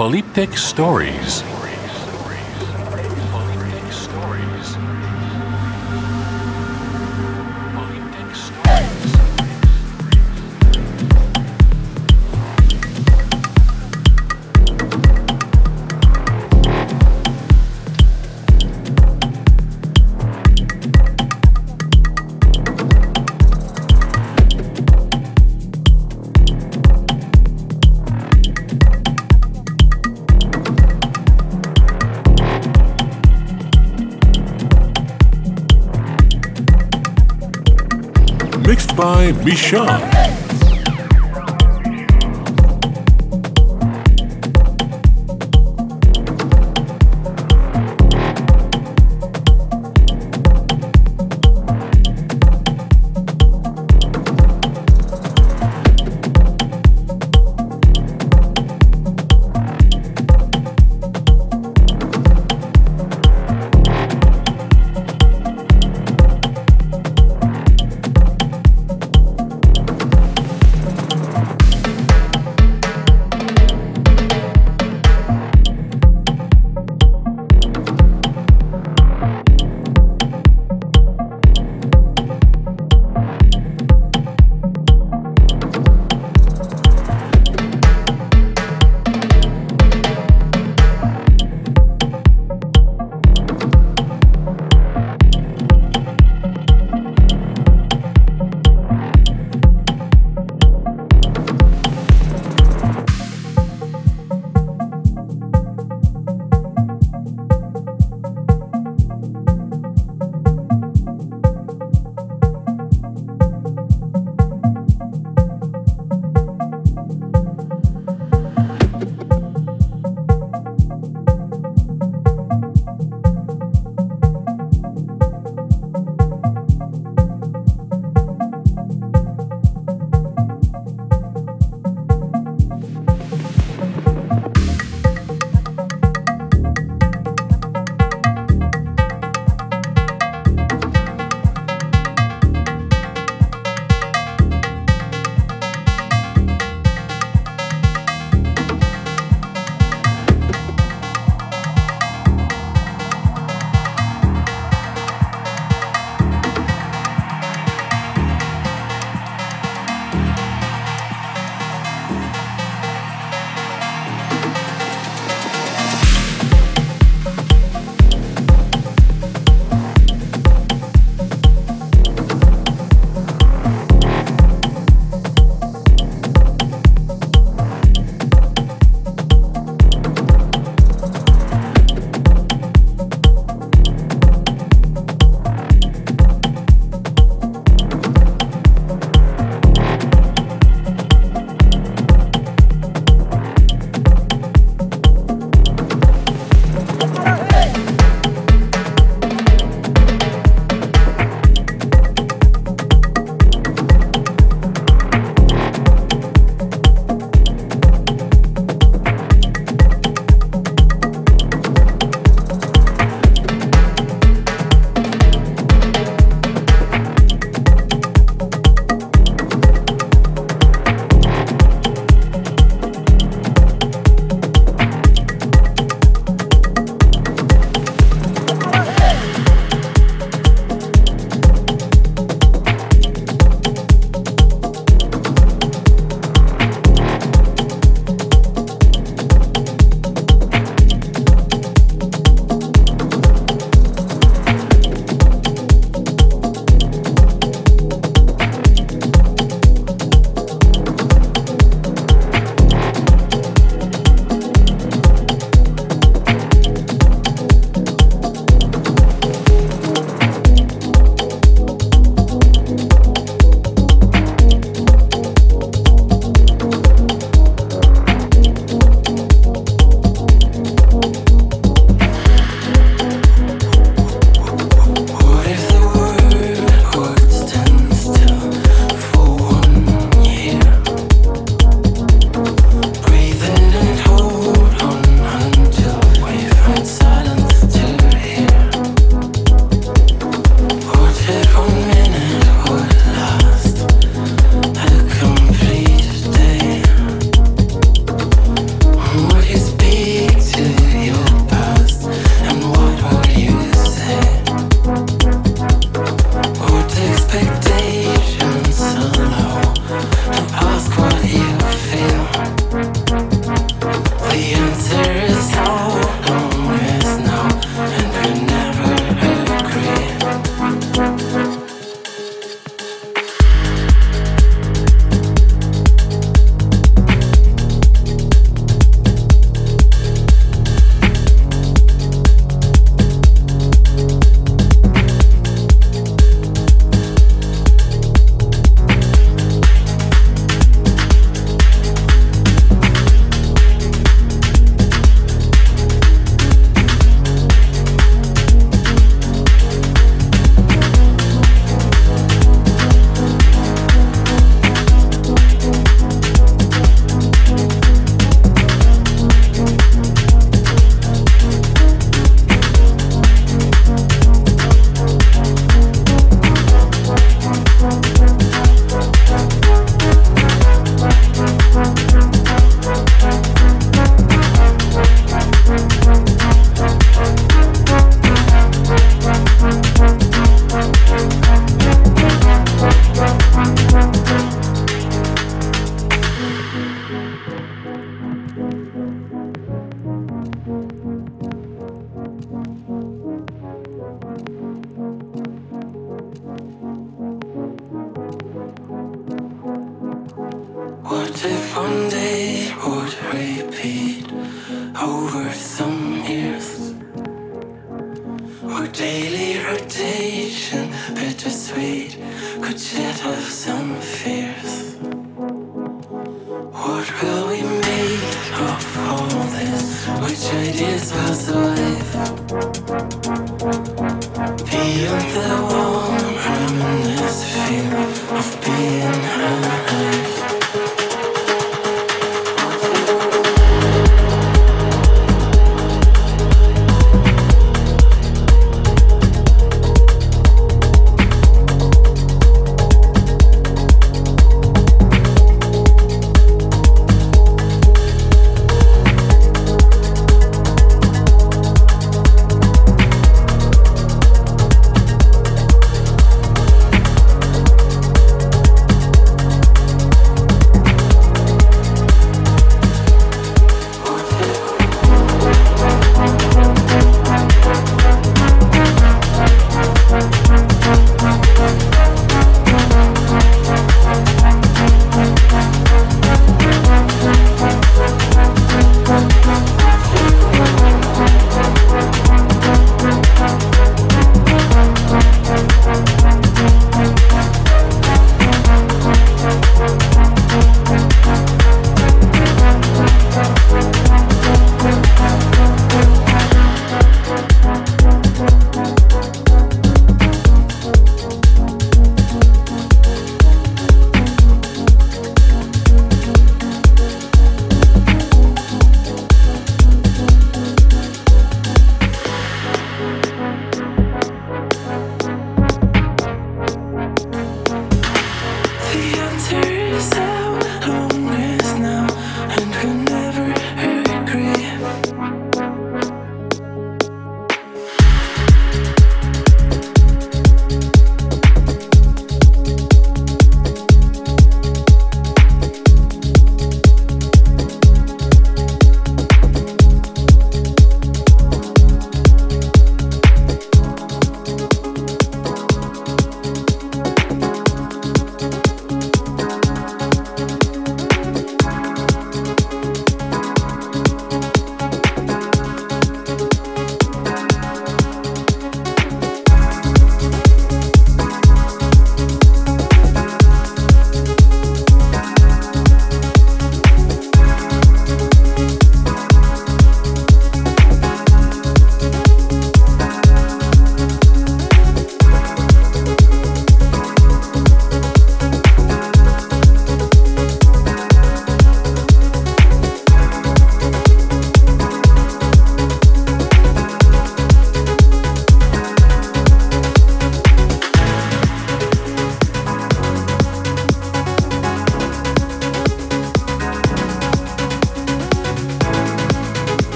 Polyptych Stories. By Michon.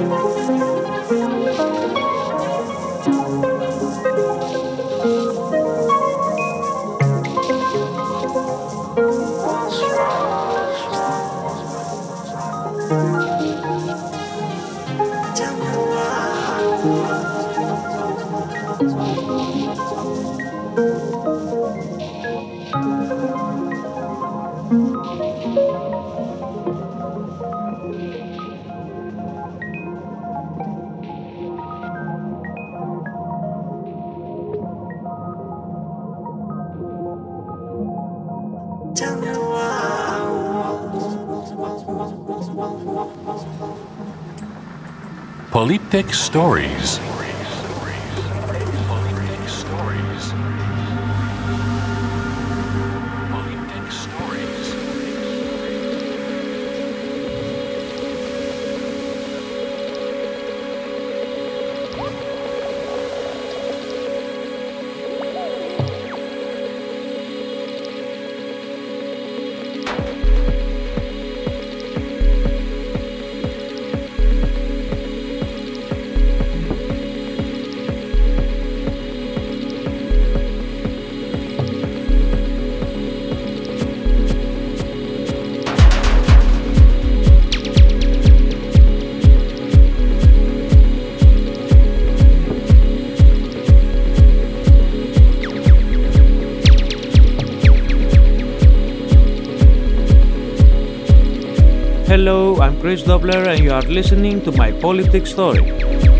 Música Polyptych Stories. Chris Dobler, and you are listening to my politics story.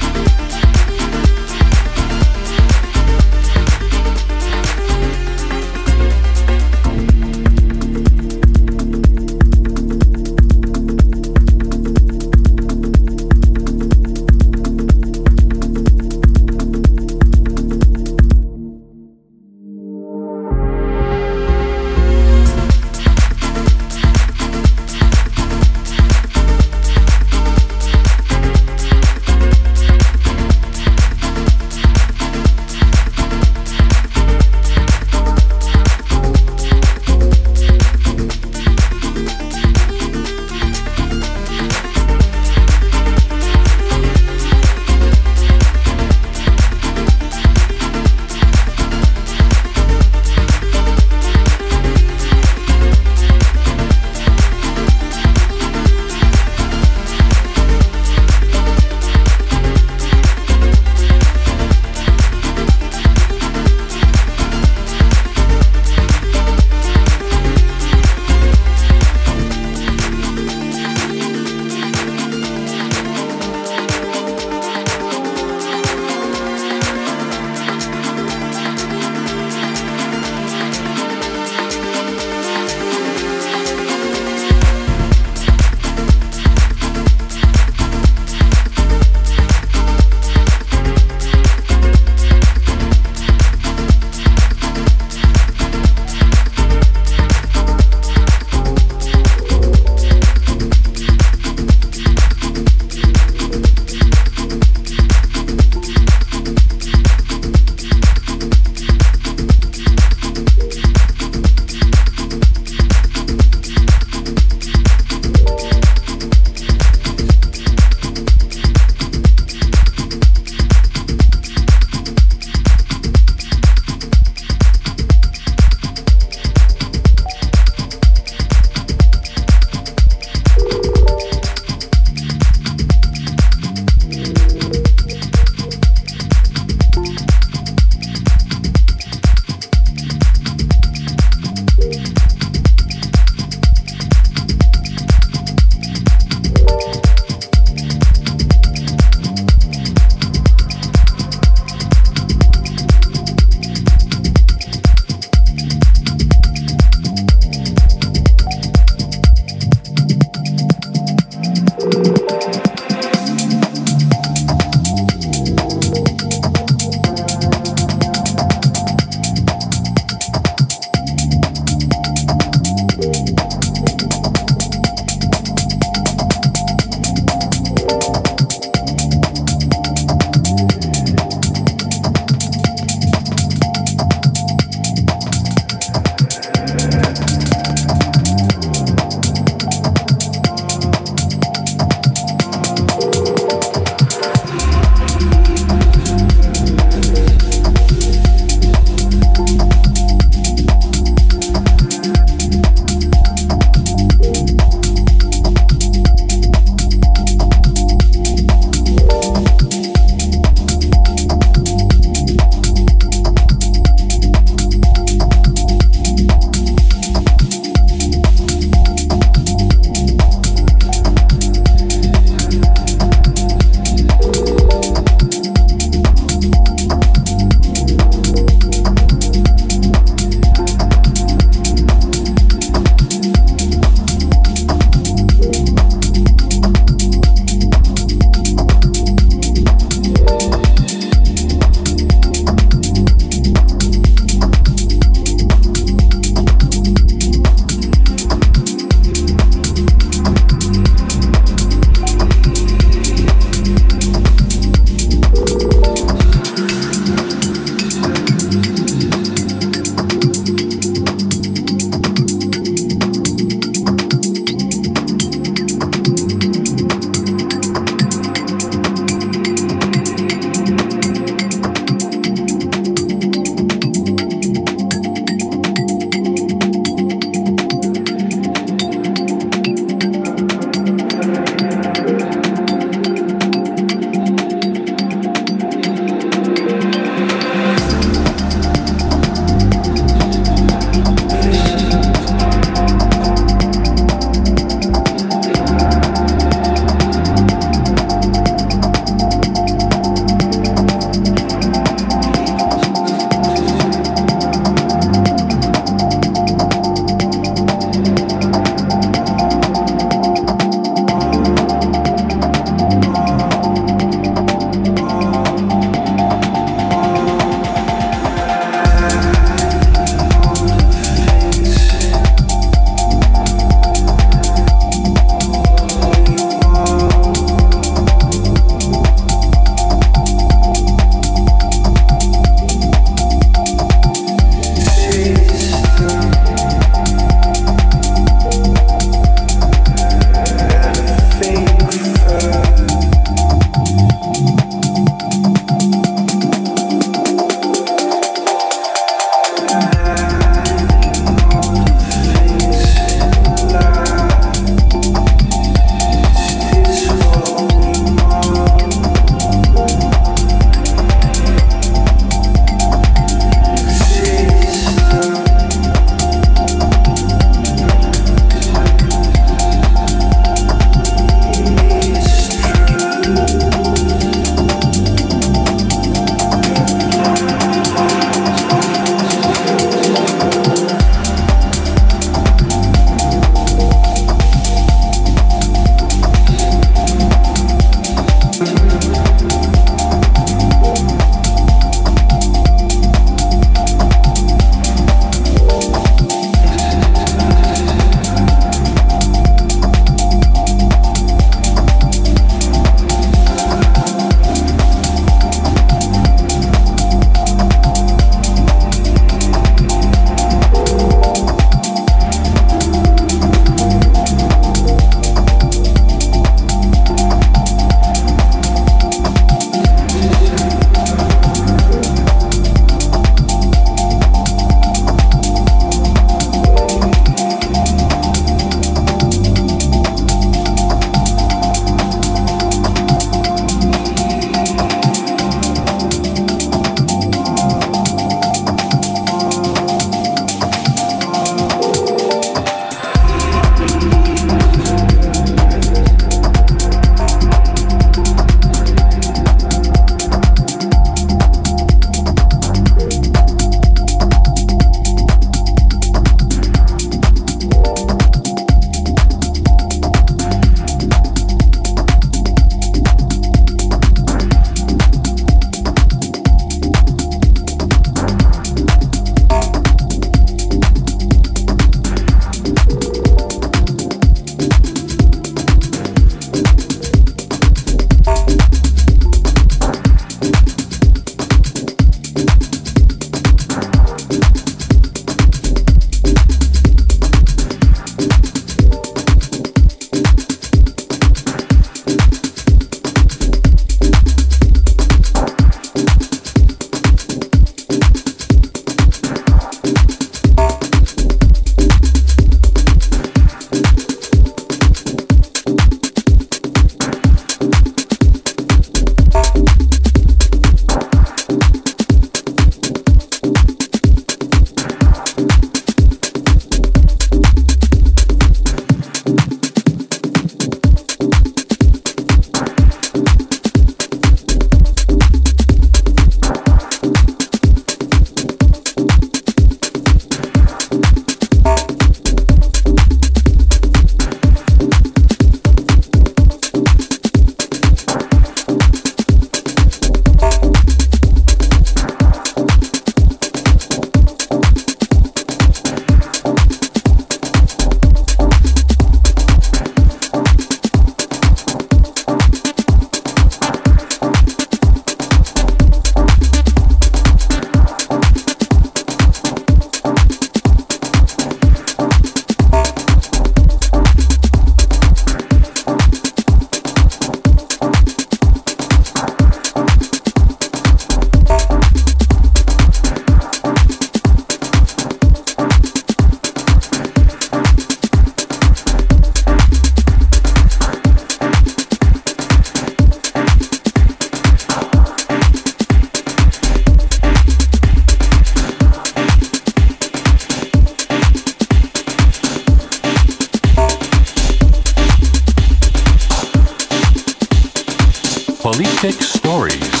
Politic Stories.